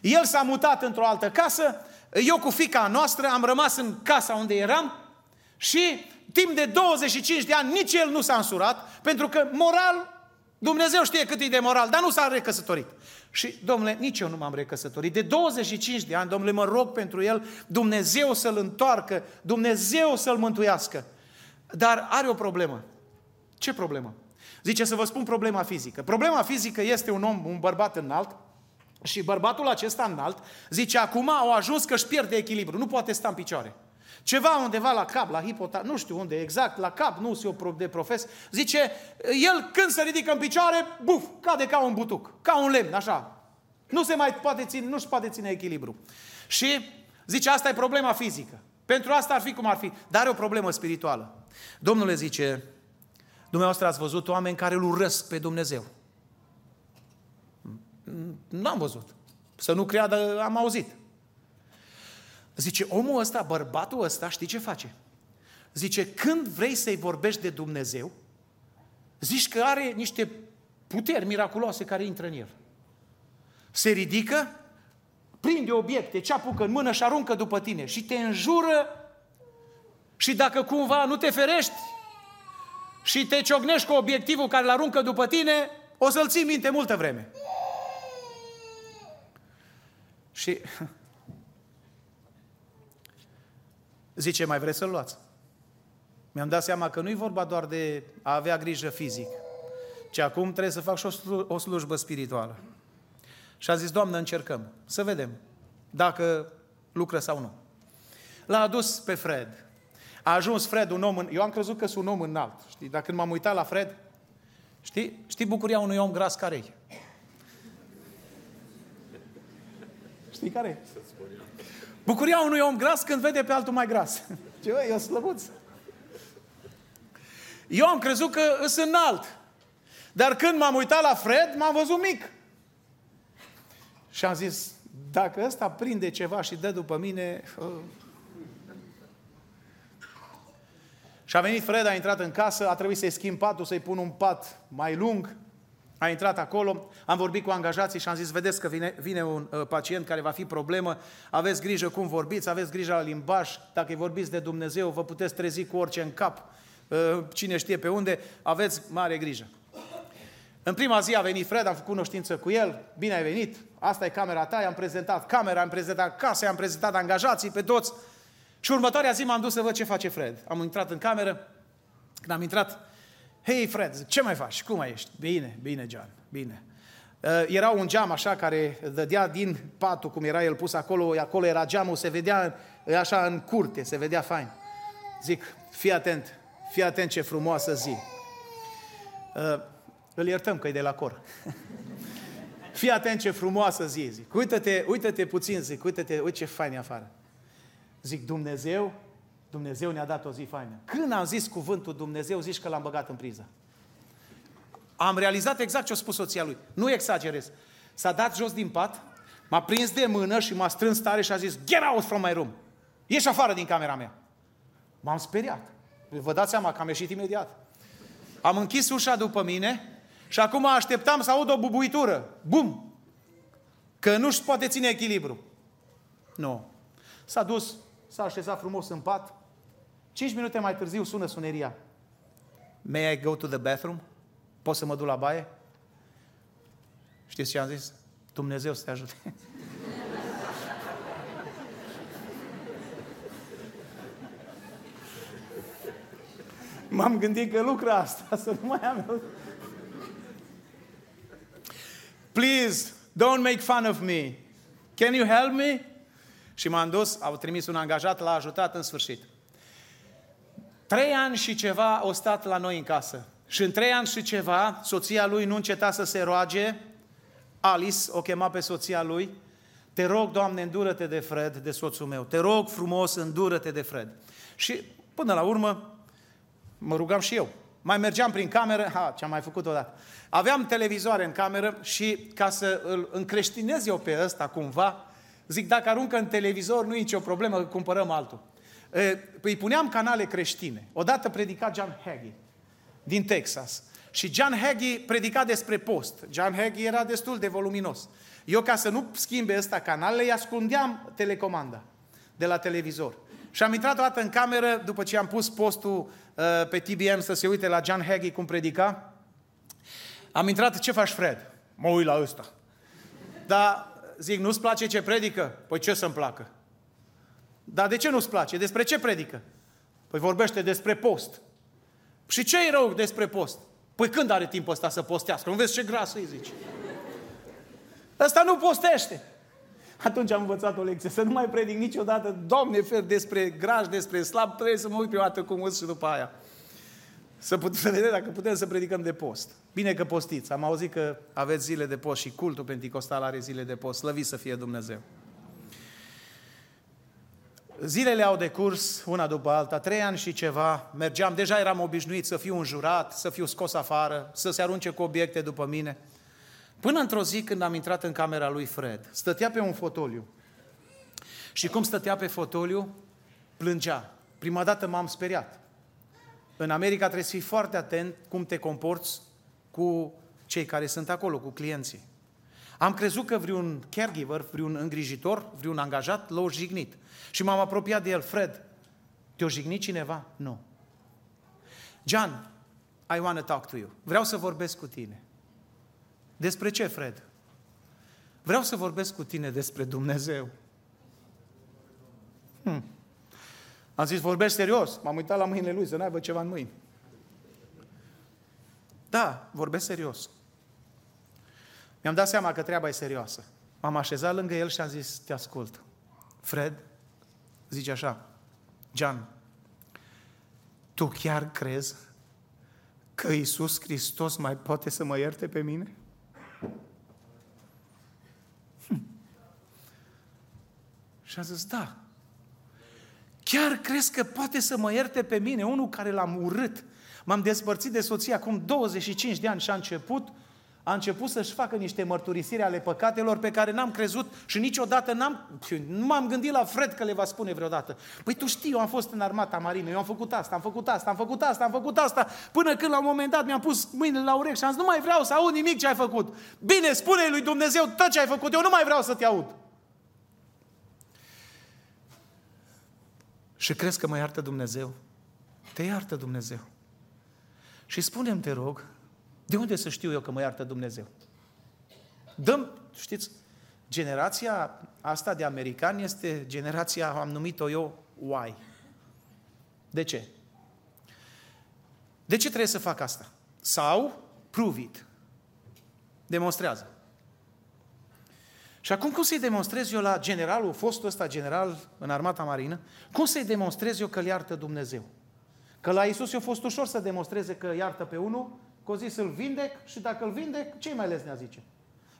Speaker 1: El s-a mutat într-o altă casă, eu cu fica noastră am rămas în casa unde eram și timp de 25 de ani nici el nu s-a însurat, pentru că moral, Dumnezeu știe cât e de moral, dar nu s-a recăsătorit. Și, domnule, nici eu nu m-am recăsătorit. De 25 de ani, domnule, mă rog pentru el, Dumnezeu să-l întoarcă, Dumnezeu să-l mântuiască. Dar are o problemă. Ce problemă? Zice să vă spun problema fizică. Problema fizică este un om, un bărbat înalt, și bărbatul acesta înalt zice, acum au ajuns că își pierde echilibru, nu poate sta în picioare. Ceva undeva la cap, la hipota, nu știu unde exact, la cap, nu sunt de profes, zice, el când se ridică în picioare, buf, cade ca un butuc, ca un lemn, așa. Nu se mai poate ține, nu-și poate ține echilibru. Și zice, asta e problema fizică. Pentru asta ar fi cum ar fi, dar are o problemă spirituală. Domnule zice, dumneavoastră ați văzut oameni care îl urăsc pe Dumnezeu. Nu am văzut. Să nu creadă, am auzit. Zice, omul ăsta, bărbatul ăsta, știi ce face? Zice, când vrei să-i vorbești de Dumnezeu, zici că are niște puteri miraculoase care intră în el. Se ridică, prinde obiecte, ce apucă în mână și aruncă după tine și te înjură și dacă cumva nu te ferești și te ciognești cu obiectivul care îl aruncă după tine, o să-l ții minte multă vreme. Și zice, mai vreți să-l luați? Mi-am dat seama că nu e vorba doar de a avea grijă fizic, ci acum trebuie să fac și o slujbă spirituală. Și a zis, Doamnă, încercăm, să vedem dacă lucră sau nu. L-a adus pe Fred. A ajuns Fred un om, în... eu am crezut că sunt un om înalt, știi, dar când m-am uitat la Fred, știi, știi bucuria unui om gras care e? Știi care Bucuria unui om gras când vede pe altul mai gras. Ce, bă, e slăbuț. Eu am crezut că sunt înalt. Dar când m-am uitat la Fred, m-am văzut mic. Și am zis, dacă ăsta prinde ceva și dă după mine... Uh... Și a venit Fred, a intrat în casă, a trebuit să-i schimb patul, să-i pun un pat mai lung. A intrat acolo, am vorbit cu angajații și am zis, vedeți că vine, vine un uh, pacient care va fi problemă, aveți grijă cum vorbiți, aveți grijă la limbaj, dacă îi vorbiți de Dumnezeu, vă puteți trezi cu orice în cap, uh, cine știe pe unde, aveți mare grijă. În prima zi a venit Fred, am făcut cunoștință cu el, bine ai venit, asta e camera ta, i-am prezentat camera, am prezentat casa, i-am prezentat angajații pe toți. Și următoarea zi m-am dus să văd ce face Fred. Am intrat în cameră, când am intrat, Hei, Fred, ce mai faci? Cum mai ești? Bine, bine, John, bine. Uh, era un geam așa care dădea din patul, cum era el pus acolo, acolo era geamul, se vedea așa în curte, se vedea fain. Zic, fii atent, fii atent ce frumoasă zi. Uh, îl iertăm că e de la cor. fii atent ce frumoasă zi, zic. Uită-te, uită-te puțin, zic, uită-te, uite ce fain e afară. Zic, Dumnezeu Dumnezeu ne-a dat o zi faină. Când am zis cuvântul Dumnezeu, zici că l-am băgat în priză. Am realizat exact ce a spus soția lui. Nu exagerez. S-a dat jos din pat, m-a prins de mână și m-a strâns tare și a zis, get out from my room. Ieși afară din camera mea. M-am speriat. Vă dați seama că am ieșit imediat. Am închis ușa după mine și acum așteptam să aud o bubuitură. Bum! Că nu-și poate ține echilibru. Nu. S-a dus, s-a așezat frumos în pat, Cinci minute mai târziu sună suneria. May I go to the bathroom? Pot să mă duc la baie? Știți ce am zis? Dumnezeu să te ajute. M-am gândit că lucră asta, să nu mai am... Please, don't make fun of me. Can you help me? Și m-am dus, au trimis un angajat, l-a ajutat în sfârșit. Trei ani și ceva o stat la noi în casă. Și în trei ani și ceva, soția lui nu înceta să se roage. Alice o chema pe soția lui. Te rog, Doamne, îndură-te de Fred, de soțul meu. Te rog frumos, îndură-te de Fred. Și până la urmă, mă rugam și eu. Mai mergeam prin cameră, ha, ce-am mai făcut odată. Aveam televizoare în cameră și ca să îl încreștinez eu pe ăsta cumva, zic, dacă aruncă în televizor, nu e nicio problemă, cumpărăm altul îi puneam canale creștine. Odată predica John Hagee din Texas. și John Hagee predica despre post. John Hagee era destul de voluminos. Eu, ca să nu schimbe ăsta canalele, îi ascundeam telecomanda de la televizor. Și am intrat o dată în cameră, după ce am pus postul uh, pe TBM să se uite la John Hagee cum predica. Am intrat, ce faci, Fred? Mă uit la ăsta. Dar zic, nu-ți place ce predică? Păi ce să-mi placă? Dar de ce nu-ți place? Despre ce predică? Păi vorbește despre post. Și ce e rău despre post? Păi când are timp ăsta să postească? Nu vezi ce gras îi zici? Ăsta nu postește. Atunci am învățat o lecție, să nu mai predic niciodată, Doamne, fer despre graj, despre slab, trebuie să mă uit prima dată cum și după aia. Să, put, să vedem dacă putem să predicăm de post. Bine că postiți. Am auzit că aveți zile de post și cultul penticostal are zile de post. Slăvit să fie Dumnezeu. Zilele au decurs, una după alta, trei ani și ceva, mergeam, deja eram obișnuit să fiu înjurat, să fiu scos afară, să se arunce cu obiecte după mine. Până într-o zi când am intrat în camera lui Fred, stătea pe un fotoliu. Și cum stătea pe fotoliu, plângea. Prima dată m-am speriat. În America trebuie să fii foarte atent cum te comporți cu cei care sunt acolo, cu clienții. Am crezut că vreun caregiver, vreun îngrijitor, vreun angajat l-a jignit. Și m-am apropiat de el. Fred, te-o jignit cineva? Nu. John, I want to talk to you. Vreau să vorbesc cu tine. Despre ce, Fred? Vreau să vorbesc cu tine despre Dumnezeu. Hmm. Am zis, vorbești serios. M-am uitat la mâinile lui să n-aibă ceva în mâini. Da, vorbesc serios. Mi-am dat seama că treaba e serioasă. M-am așezat lângă el și am zis, te ascult. Fred, zice așa, John, tu chiar crezi că Iisus Hristos mai poate să mă ierte pe mine? Hm. Și a zis, da. Chiar crezi că poate să mă ierte pe mine, unul care l-am urât? M-am despărțit de soție acum 25 de ani și a început a început să-și facă niște mărturisiri ale păcatelor pe care n-am crezut și niciodată n-am, nu m-am gândit la Fred că le va spune vreodată. Păi tu știi, eu am fost în armata marină, eu am făcut asta, am făcut asta, am făcut asta, am făcut asta, până când la un moment dat mi-am pus mâinile la urechi și am zis, nu mai vreau să aud nimic ce ai făcut. Bine, spune lui Dumnezeu tot ce ai făcut, eu nu mai vreau să te aud. Și crezi că mă iartă Dumnezeu? Te iartă Dumnezeu. Și spune te rog, de unde să știu eu că mă iartă Dumnezeu? Dăm, știți, generația asta de americani este generația, am numit-o eu, why. De ce? De ce trebuie să fac asta? Sau, prove it. Demonstrează. Și acum cum să-i demonstrez eu la generalul, fostul ăsta general în armata marină, cum să-i demonstrez eu că îl iartă Dumnezeu? Că la Isus i-a fost ușor să demonstreze că iartă pe unul, că o zis îl vindec și dacă îl vindec, ce mai lesnea zice?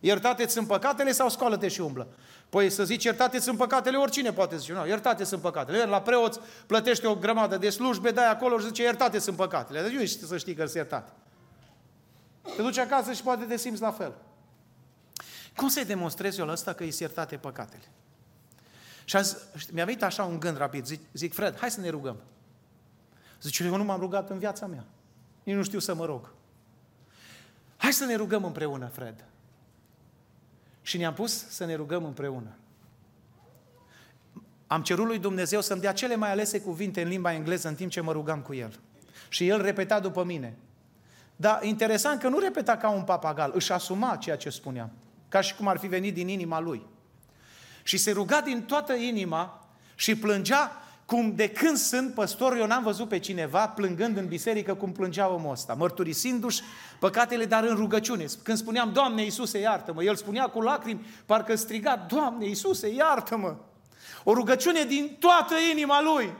Speaker 1: Iertate sunt păcatele sau scoală-te și umblă? Păi să zici iertate sunt păcatele, oricine poate zice. Nu, iertate sunt păcatele. La preoți plătește o grămadă de slujbe, dai acolo și zice iertate sunt păcatele. Deci nu ești să știi că sunt iertate. Te duci acasă și poate te simți la fel. Cum să-i demonstrez eu la ăsta că e iertate păcatele? Și azi, mi-a venit așa un gând rapid. Zic, zic, Fred, hai să ne rugăm. Zice, eu nu m-am rugat în viața mea. Nici nu știu să mă rog. Hai să ne rugăm împreună, Fred. Și ne-am pus să ne rugăm împreună. Am cerut lui Dumnezeu să-mi dea cele mai alese cuvinte în limba engleză în timp ce mă rugam cu el. Și el repeta după mine. Dar interesant că nu repeta ca un papagal, își asuma ceea ce spuneam, ca și cum ar fi venit din inima lui. Și se ruga din toată inima și plângea cum de când sunt păstor, eu n-am văzut pe cineva plângând în biserică cum plângea omul ăsta, mărturisindu-și păcatele, dar în rugăciune. Când spuneam, Doamne Iisuse, iartă-mă, el spunea cu lacrimi, parcă striga, Doamne Iisuse, iartă-mă. O rugăciune din toată inima lui.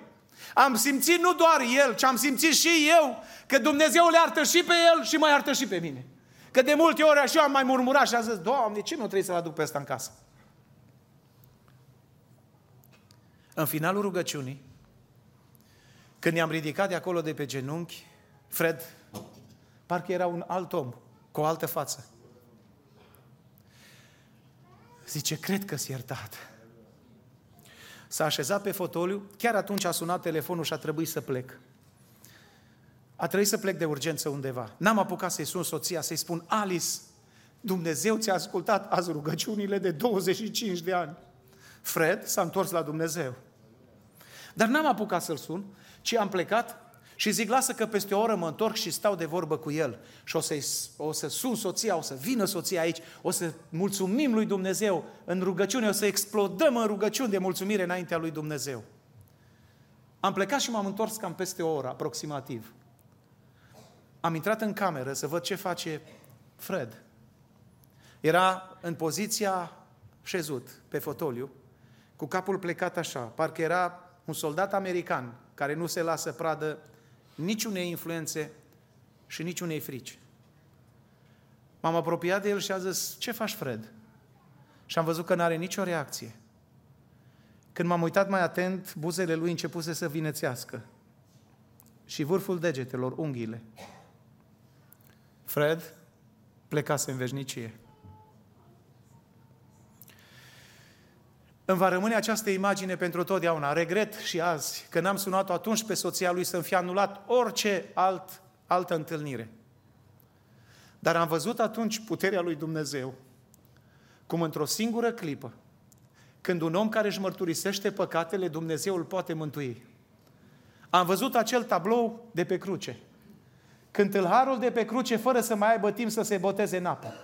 Speaker 1: Am simțit nu doar el, ci am simțit și eu că Dumnezeu le iartă și pe el și mă iartă și pe mine. Că de multe ori așa am mai murmurat și am zis, Doamne, ce nu trebuie să-l aduc pe ăsta în casă? În finalul rugăciunii, când ne-am ridicat de acolo de pe genunchi, Fred, parcă era un alt om, cu o altă față. Zice, cred că-s iertat. S-a așezat pe fotoliu, chiar atunci a sunat telefonul și a trebuit să plec. A trebuit să plec de urgență undeva. N-am apucat să-i sun soția, să-i spun, Alice, Dumnezeu ți-a ascultat azi rugăciunile de 25 de ani. Fred s-a întors la Dumnezeu. Dar n-am apucat să-l sun, ci am plecat și zic, lasă că peste o oră mă întorc și stau de vorbă cu el. Și o să, o să sun soția, o să vină soția aici, o să mulțumim lui Dumnezeu în rugăciune, o să explodăm în rugăciune de mulțumire înaintea lui Dumnezeu. Am plecat și m-am întors cam peste o oră, aproximativ. Am intrat în cameră să văd ce face Fred. Era în poziția șezut pe fotoliu, cu capul plecat așa, parcă era un soldat american care nu se lasă pradă niciunei influențe și niciunei frici. M-am apropiat de el și a zis, ce faci, Fred? Și am văzut că nu are nicio reacție. Când m-am uitat mai atent, buzele lui începuse să vinețească și vârful degetelor, unghiile. Fred plecase în veșnicie. Îmi va rămâne această imagine pentru totdeauna. Regret și azi că n-am sunat-o atunci pe soția lui să-mi fie anulat orice alt, altă întâlnire. Dar am văzut atunci puterea lui Dumnezeu, cum într-o singură clipă, când un om care își mărturisește păcatele, Dumnezeu îl poate mântui. Am văzut acel tablou de pe cruce. Când tâlharul de pe cruce, fără să mai aibă timp să se boteze în apă,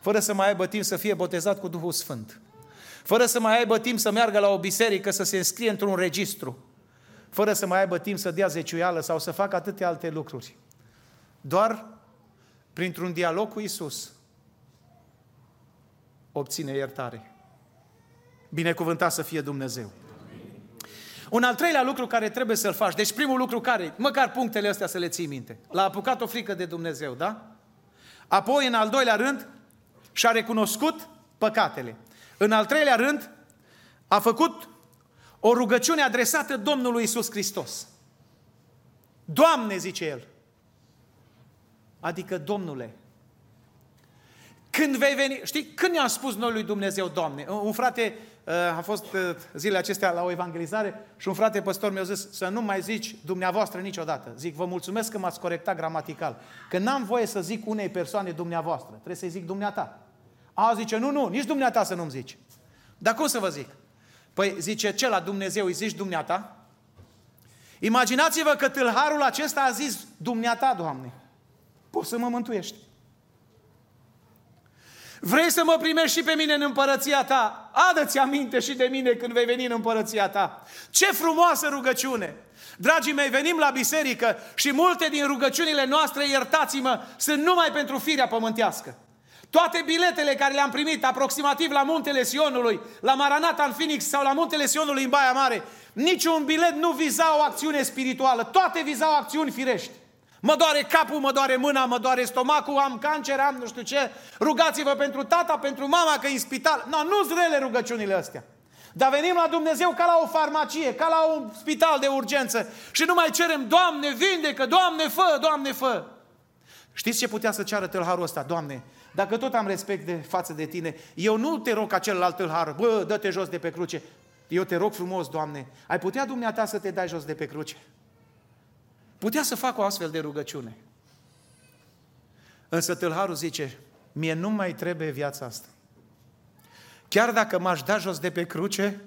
Speaker 1: fără să mai aibă timp să fie botezat cu Duhul Sfânt, fără să mai aibă timp să meargă la o biserică, să se înscrie într-un registru, fără să mai aibă timp să dea zeciuială sau să facă atâtea alte lucruri. Doar printr-un dialog cu Isus obține iertare. Binecuvântat să fie Dumnezeu. Un al treilea lucru care trebuie să-l faci, deci primul lucru care, măcar punctele astea să le ții minte. L-a apucat o frică de Dumnezeu, da? Apoi, în al doilea rând, și-a recunoscut păcatele. În al treilea rând, a făcut o rugăciune adresată Domnului Isus Hristos. Doamne, zice el. Adică, Domnule, când vei veni, știi, când i-am spus noi lui Dumnezeu, Doamne, un frate uh, a fost uh, zilele acestea la o evangelizare și un frate păstor mi-a zis să nu mai zici dumneavoastră niciodată. Zic, vă mulțumesc că m-ați corectat gramatical. Că n-am voie să zic unei persoane dumneavoastră, trebuie să-i zic dumneata. A, zice, nu, nu, nici dumneata să nu-mi zici. Dar cum să vă zic? Păi zice, ce la Dumnezeu îi zici dumneata? Imaginați-vă că tâlharul acesta a zis, dumneata, Doamne, poți să mă mântuiești. Vrei să mă primești și pe mine în împărăția ta? Adă-ți aminte și de mine când vei veni în împărăția ta. Ce frumoasă rugăciune! Dragii mei, venim la biserică și multe din rugăciunile noastre, iertați-mă, sunt numai pentru firea pământească. Toate biletele care le-am primit aproximativ la Muntele Sionului, la Maranata în Phoenix sau la Muntele Sionului în Baia Mare, niciun bilet nu viza o acțiune spirituală, toate vizau acțiuni firești. Mă doare capul, mă doare mâna, mă doare stomacul, am cancer, am nu știu ce. Rugați-vă pentru tata, pentru mama că e în spital. No, nu-s rele rugăciunile astea. Dar venim la Dumnezeu ca la o farmacie, ca la un spital de urgență și nu mai cerem, Doamne, vindecă, Doamne, fă, Doamne, fă. Știți ce putea să ceară tâlharul ăsta? Doamne, dacă tot am respect de față de tine, eu nu te rog ca celălalt tâlhar, bă, dă-te jos de pe cruce. Eu te rog frumos, Doamne, ai putea dumneata să te dai jos de pe cruce? Putea să fac o astfel de rugăciune. Însă tâlharul zice, mie nu mai trebuie viața asta. Chiar dacă m-aș da jos de pe cruce,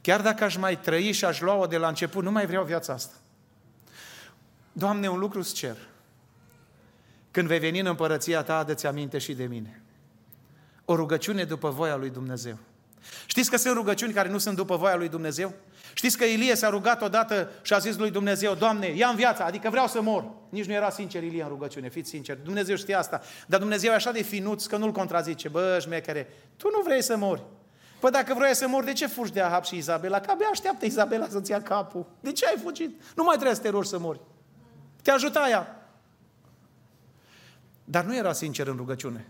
Speaker 1: chiar dacă aș mai trăi și aș lua-o de la început, nu mai vreau viața asta. Doamne, un lucru îți cer. Când vei veni în împărăția ta, dă-ți aminte și de mine. O rugăciune după voia lui Dumnezeu. Știți că sunt rugăciuni care nu sunt după voia lui Dumnezeu? Știți că Ilie s-a rugat odată și a zis lui Dumnezeu, Doamne, ia în viața, adică vreau să mor. Nici nu era sincer Ilie în rugăciune, fiți sincer. Dumnezeu știa asta. Dar Dumnezeu e așa de finuț că nu-l contrazice. Bă, șmechere, tu nu vrei să mori. Păi dacă vrei să mori, de ce fugi de Ahab și Izabela? Că abia așteaptă Izabela să-ți ia capul. De ce ai fugit? Nu mai trebuie să te rogi să mori. Te ajuta ea. Dar nu era sincer în rugăciune.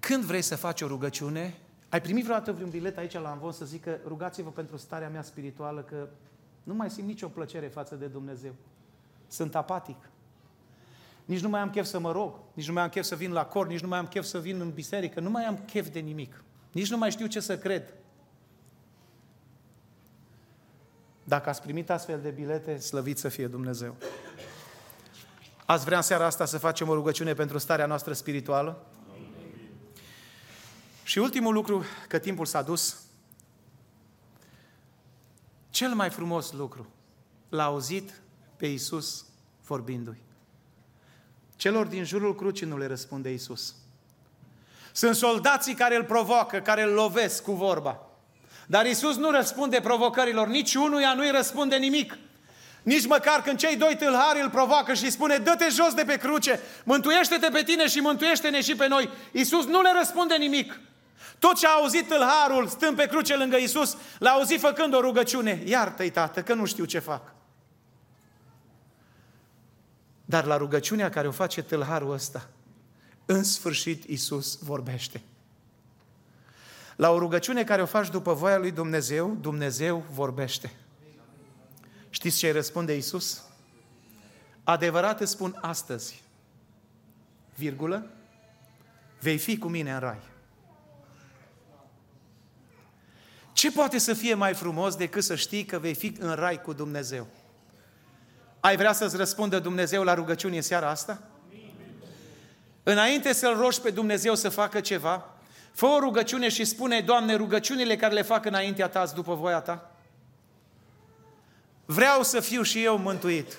Speaker 1: Când vrei să faci o rugăciune, ai primit vreodată vreun bilet aici la Anvon să zică rugați-vă pentru starea mea spirituală că nu mai simt nicio plăcere față de Dumnezeu. Sunt apatic. Nici nu mai am chef să mă rog, nici nu mai am chef să vin la cor, nici nu mai am chef să vin în biserică, nu mai am chef de nimic. Nici nu mai știu ce să cred. Dacă ați primit astfel de bilete, slăvit să fie Dumnezeu. Ați vrea în seara asta să facem o rugăciune pentru starea noastră spirituală? Și ultimul lucru, că timpul s-a dus, cel mai frumos lucru, l-a auzit pe Iisus vorbindu-i. Celor din jurul crucii nu le răspunde Iisus. Sunt soldații care îl provoacă, care îl lovesc cu vorba. Dar Iisus nu răspunde provocărilor, nici unuia nu-i răspunde nimic. Nici măcar când cei doi tâlhari îl provoacă și îi spune, dă-te jos de pe cruce, mântuiește-te pe tine și mântuiește-ne și pe noi. Iisus nu le răspunde nimic. Tot ce a auzit tâlharul stând pe cruce lângă Iisus, l-a auzit făcând o rugăciune. Iartă-i, tată, că nu știu ce fac. Dar la rugăciunea care o face tâlharul ăsta, în sfârșit Iisus vorbește. La o rugăciune care o faci după voia lui Dumnezeu, Dumnezeu vorbește. Știți ce îi răspunde Iisus? Adevărat îți spun astăzi, virgulă, vei fi cu mine în rai. Ce poate să fie mai frumos decât să știi că vei fi în rai cu Dumnezeu? Ai vrea să-ți răspundă Dumnezeu la rugăciune în seara asta? Înainte să-L rogi pe Dumnezeu să facă ceva, fă o rugăciune și spune, Doamne, rugăciunile care le fac înaintea Ta după voia Ta. Vreau să fiu și eu mântuit.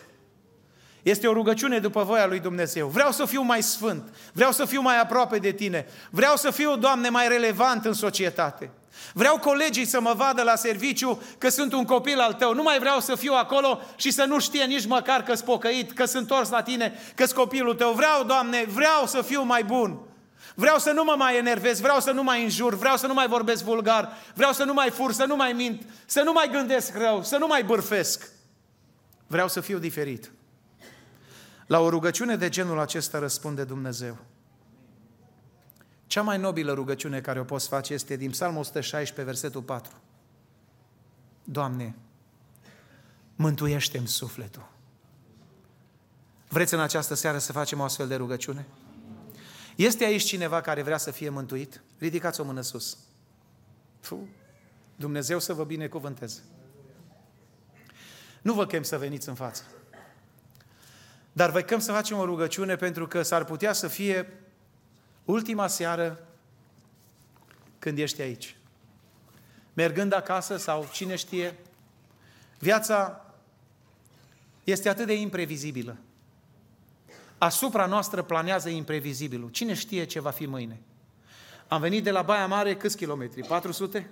Speaker 1: Este o rugăciune după voia lui Dumnezeu. Vreau să fiu mai sfânt. Vreau să fiu mai aproape de Tine. Vreau să fiu, Doamne, mai relevant în societate. Vreau colegii să mă vadă la serviciu că sunt un copil al tău. Nu mai vreau să fiu acolo și să nu știe nici măcar că sunt pocăit, că sunt întors la tine, că sunt copilul tău. Vreau, Doamne, vreau să fiu mai bun. Vreau să nu mă mai enervez, vreau să nu mai înjur, vreau să nu mai vorbesc vulgar, vreau să nu mai fur, să nu mai mint, să nu mai gândesc rău, să nu mai bârfesc. Vreau să fiu diferit. La o rugăciune de genul acesta răspunde Dumnezeu. Cea mai nobilă rugăciune care o poți face este din Psalmul 116, versetul 4. Doamne, mântuiește-mi sufletul. Vreți în această seară să facem o astfel de rugăciune? Este aici cineva care vrea să fie mântuit? Ridicați o mână sus. Fu, Dumnezeu să vă binecuvânteze. Nu vă chem să veniți în față. Dar vă chem să facem o rugăciune pentru că s-ar putea să fie ultima seară când ești aici. Mergând acasă sau cine știe, viața este atât de imprevizibilă. Asupra noastră planează imprevizibilul. Cine știe ce va fi mâine? Am venit de la Baia Mare câți kilometri? 400?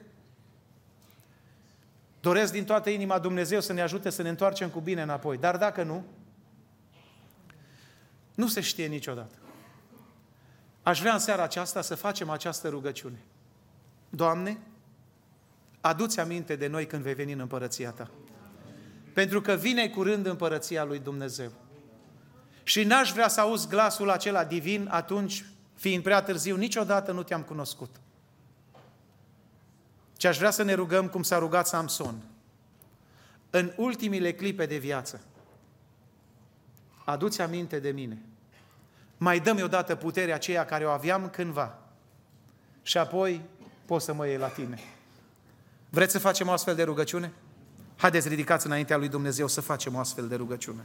Speaker 1: Doresc din toată inima Dumnezeu să ne ajute să ne întoarcem cu bine înapoi. Dar dacă nu, nu se știe niciodată. Aș vrea în seara aceasta să facem această rugăciune. Doamne, adu-ți aminte de noi când vei veni în împărăția Ta. Pentru că vine curând împărăția lui Dumnezeu. Și n-aș vrea să auzi glasul acela divin atunci, fiind prea târziu, niciodată nu te-am cunoscut. Ce aș vrea să ne rugăm cum s-a rugat Samson. În ultimile clipe de viață, adu-ți aminte de mine. Mai dă-mi odată puterea aceea care o aveam cândva. Și apoi poți să mă iei la tine. Vreți să facem o astfel de rugăciune? Haideți, ridicați înaintea lui Dumnezeu să facem o astfel de rugăciune.